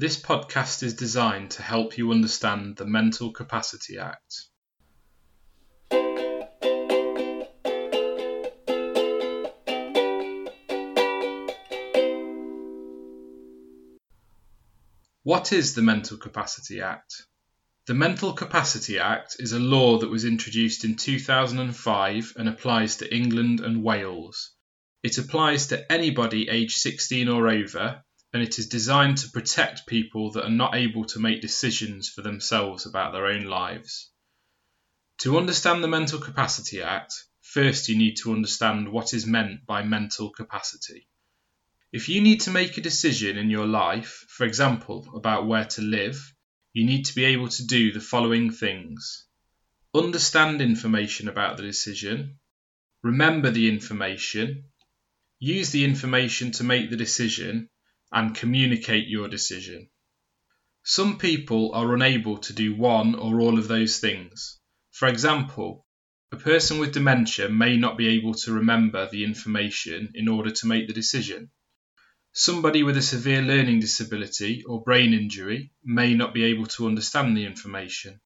This podcast is designed to help you understand the Mental Capacity Act. What is the Mental Capacity Act? The Mental Capacity Act is a law that was introduced in 2005 and applies to England and Wales. It applies to anybody aged 16 or over and it is designed to protect people that are not able to make decisions for themselves about their own lives. To understand the Mental Capacity Act, first you need to understand what is meant by mental capacity. If you need to make a decision in your life, for example, about where to live, you need to be able to do the following things understand information about the decision, remember the information, use the information to make the decision, and communicate your decision. Some people are unable to do one or all of those things. For example, a person with dementia may not be able to remember the information in order to make the decision. Somebody with a severe learning disability or brain injury may not be able to understand the information.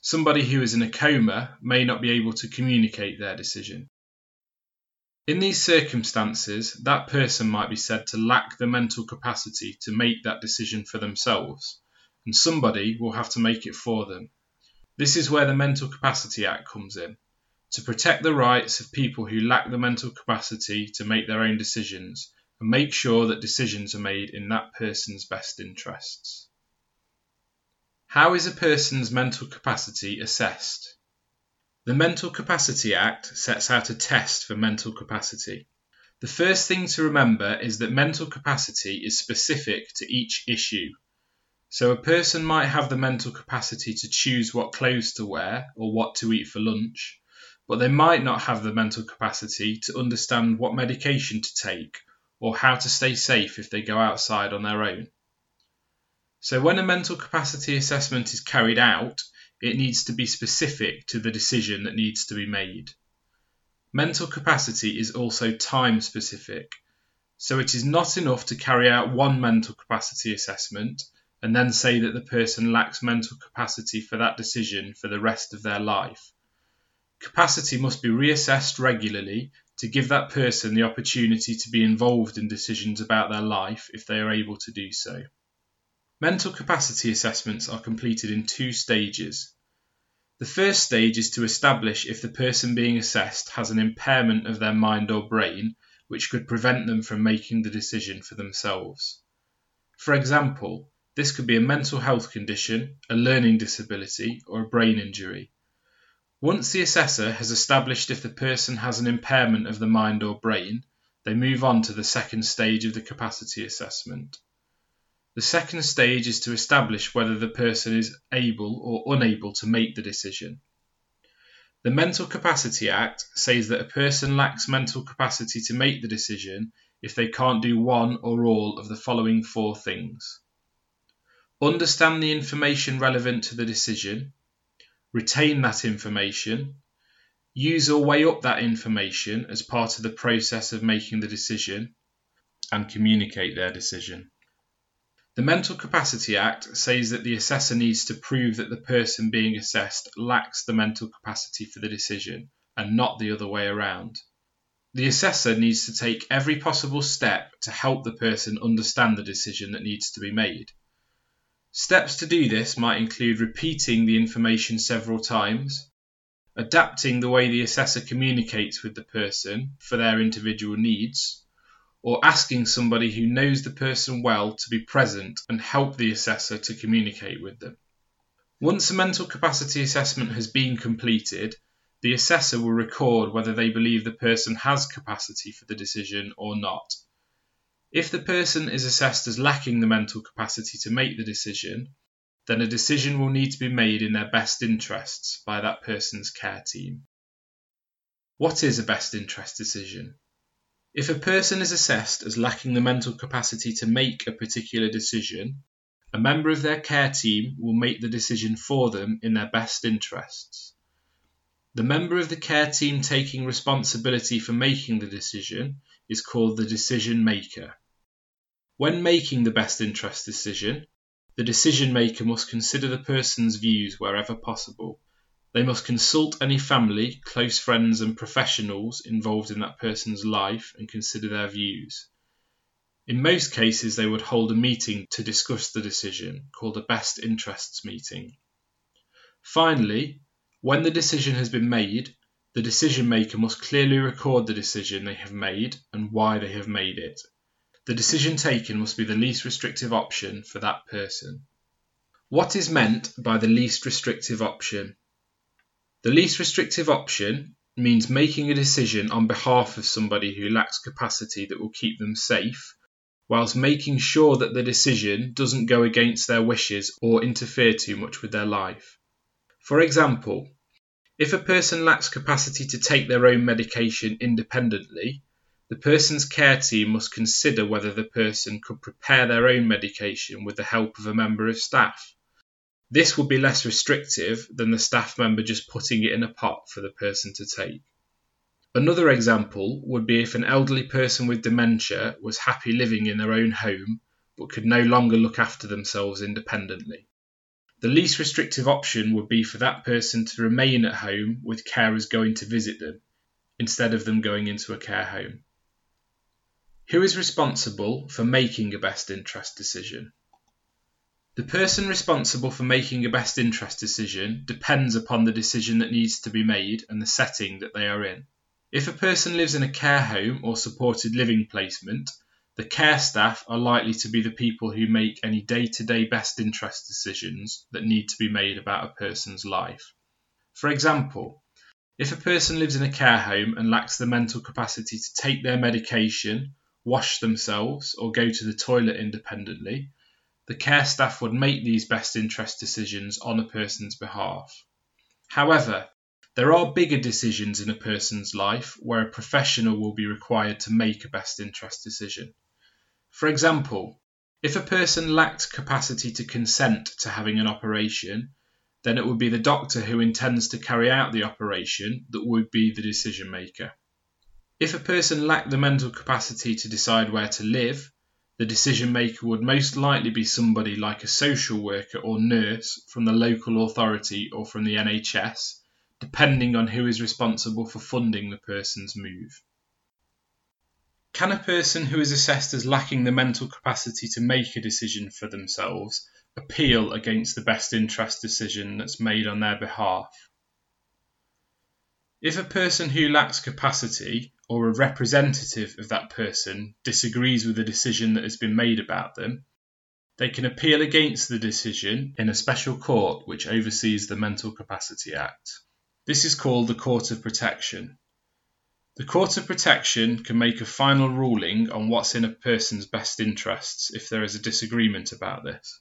Somebody who is in a coma may not be able to communicate their decision. In these circumstances, that person might be said to lack the mental capacity to make that decision for themselves, and somebody will have to make it for them. This is where the Mental Capacity Act comes in to protect the rights of people who lack the mental capacity to make their own decisions and make sure that decisions are made in that person's best interests. How is a person's mental capacity assessed? The Mental Capacity Act sets out a test for mental capacity. The first thing to remember is that mental capacity is specific to each issue. So a person might have the mental capacity to choose what clothes to wear or what to eat for lunch, but they might not have the mental capacity to understand what medication to take or how to stay safe if they go outside on their own. So when a mental capacity assessment is carried out, it needs to be specific to the decision that needs to be made. Mental capacity is also time specific, so it is not enough to carry out one mental capacity assessment and then say that the person lacks mental capacity for that decision for the rest of their life. Capacity must be reassessed regularly to give that person the opportunity to be involved in decisions about their life if they are able to do so. Mental capacity assessments are completed in two stages. The first stage is to establish if the person being assessed has an impairment of their mind or brain which could prevent them from making the decision for themselves. For example, this could be a mental health condition, a learning disability, or a brain injury. Once the assessor has established if the person has an impairment of the mind or brain, they move on to the second stage of the capacity assessment. The second stage is to establish whether the person is able or unable to make the decision. The Mental Capacity Act says that a person lacks mental capacity to make the decision if they can't do one or all of the following four things understand the information relevant to the decision, retain that information, use or weigh up that information as part of the process of making the decision, and communicate their decision. The Mental Capacity Act says that the assessor needs to prove that the person being assessed lacks the mental capacity for the decision and not the other way around. The assessor needs to take every possible step to help the person understand the decision that needs to be made. Steps to do this might include repeating the information several times, adapting the way the assessor communicates with the person for their individual needs, or asking somebody who knows the person well to be present and help the assessor to communicate with them. Once a mental capacity assessment has been completed, the assessor will record whether they believe the person has capacity for the decision or not. If the person is assessed as lacking the mental capacity to make the decision, then a decision will need to be made in their best interests by that person's care team. What is a best interest decision? If a person is assessed as lacking the mental capacity to make a particular decision, a member of their care team will make the decision for them in their best interests. The member of the care team taking responsibility for making the decision is called the decision maker. When making the best interest decision, the decision maker must consider the person's views wherever possible. They must consult any family, close friends, and professionals involved in that person's life and consider their views. In most cases, they would hold a meeting to discuss the decision, called a best interests meeting. Finally, when the decision has been made, the decision maker must clearly record the decision they have made and why they have made it. The decision taken must be the least restrictive option for that person. What is meant by the least restrictive option? The least restrictive option means making a decision on behalf of somebody who lacks capacity that will keep them safe, whilst making sure that the decision doesn't go against their wishes or interfere too much with their life. For example, if a person lacks capacity to take their own medication independently, the person's care team must consider whether the person could prepare their own medication with the help of a member of staff. This would be less restrictive than the staff member just putting it in a pot for the person to take. Another example would be if an elderly person with dementia was happy living in their own home but could no longer look after themselves independently. The least restrictive option would be for that person to remain at home with carers going to visit them, instead of them going into a care home. Who is responsible for making a best interest decision? The person responsible for making a best interest decision depends upon the decision that needs to be made and the setting that they are in. If a person lives in a care home or supported living placement, the care staff are likely to be the people who make any day to day best interest decisions that need to be made about a person's life. For example, if a person lives in a care home and lacks the mental capacity to take their medication wash themselves, or go to the toilet independently, the care staff would make these best interest decisions on a person's behalf. However, there are bigger decisions in a person's life where a professional will be required to make a best interest decision. For example, if a person lacked capacity to consent to having an operation, then it would be the doctor who intends to carry out the operation that would be the decision maker. If a person lacked the mental capacity to decide where to live, the decision maker would most likely be somebody like a social worker or nurse from the local authority or from the NHS, depending on who is responsible for funding the person's move. Can a person who is assessed as lacking the mental capacity to make a decision for themselves appeal against the best interest decision that's made on their behalf? If a person who lacks capacity or a representative of that person disagrees with the decision that has been made about them, they can appeal against the decision in a special court which oversees the Mental Capacity Act. This is called the Court of Protection. The Court of Protection can make a final ruling on what's in a person's best interests if there is a disagreement about this.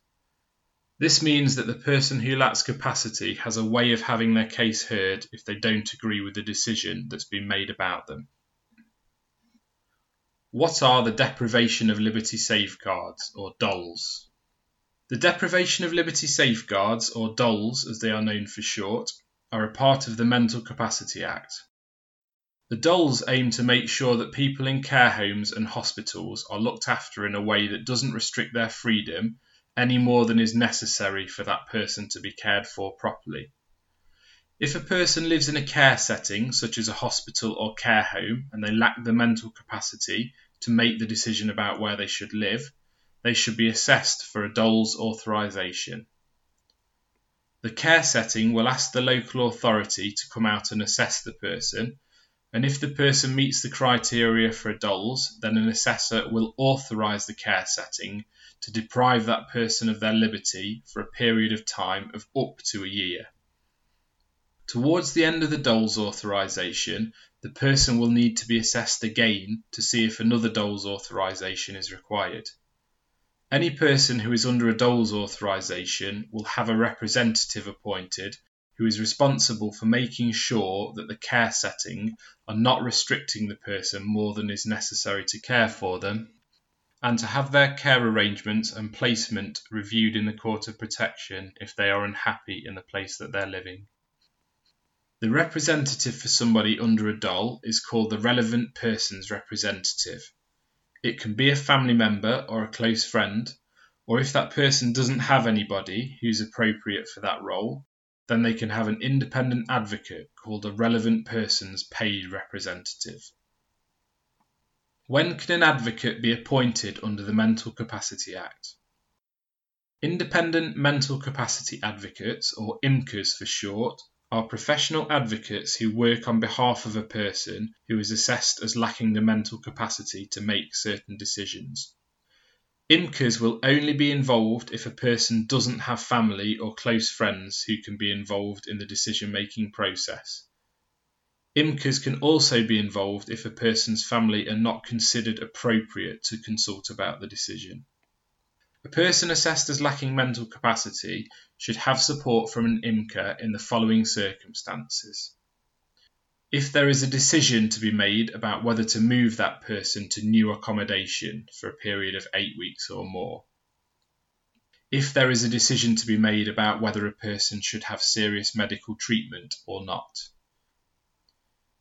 This means that the person who lacks capacity has a way of having their case heard if they don't agree with the decision that's been made about them. What are the deprivation of liberty safeguards, or DOLS? The deprivation of liberty safeguards, or DOLS as they are known for short, are a part of the Mental Capacity Act. The DOLS aim to make sure that people in care homes and hospitals are looked after in a way that doesn't restrict their freedom any more than is necessary for that person to be cared for properly. If a person lives in a care setting, such as a hospital or care home, and they lack the mental capacity to make the decision about where they should live, they should be assessed for a DOLS authorisation. The care setting will ask the local authority to come out and assess the person, and if the person meets the criteria for a DOLS, then an assessor will authorise the care setting to deprive that person of their liberty for a period of time of up to a year. Towards the end of the DOLS authorisation, the person will need to be assessed again to see if another DOLS authorisation is required. Any person who is under a DOLS authorisation will have a representative appointed who is responsible for making sure that the care setting are not restricting the person more than is necessary to care for them and to have their care arrangements and placement reviewed in the Court of Protection if they are unhappy in the place that they're living. The representative for somebody under a DOL is called the relevant person's representative. It can be a family member or a close friend, or if that person doesn't have anybody who's appropriate for that role, then they can have an independent advocate called a relevant person's paid representative. When can an advocate be appointed under the Mental Capacity Act? Independent Mental Capacity Advocates, or IMCAs for short, are professional advocates who work on behalf of a person who is assessed as lacking the mental capacity to make certain decisions. IMCAs will only be involved if a person doesn't have family or close friends who can be involved in the decision making process. IMCAs can also be involved if a person's family are not considered appropriate to consult about the decision. A person assessed as lacking mental capacity should have support from an IMCA in the following circumstances. If there is a decision to be made about whether to move that person to new accommodation for a period of eight weeks or more. If there is a decision to be made about whether a person should have serious medical treatment or not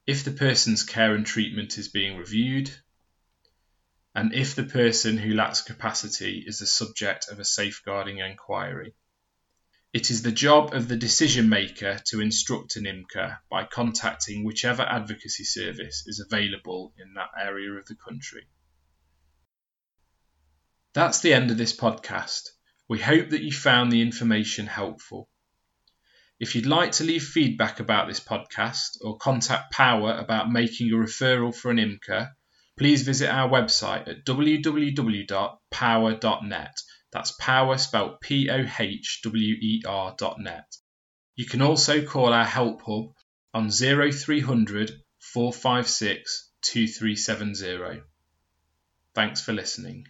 if the person's care and treatment is being reviewed, and if the person who lacks capacity is the subject of a safeguarding inquiry. It is the job of the decision maker to instruct an IMCA by contacting whichever advocacy service is available in that area of the country. That's the end of this podcast. We hope that you found the information helpful. If you'd like to leave feedback about this podcast or contact POhWER about making a referral for an IMCA, please visit our website at www.pohwer.net. That's power spelled P O H W E R.net. You can also call our help hub on 0300 456 2370. Thanks for listening.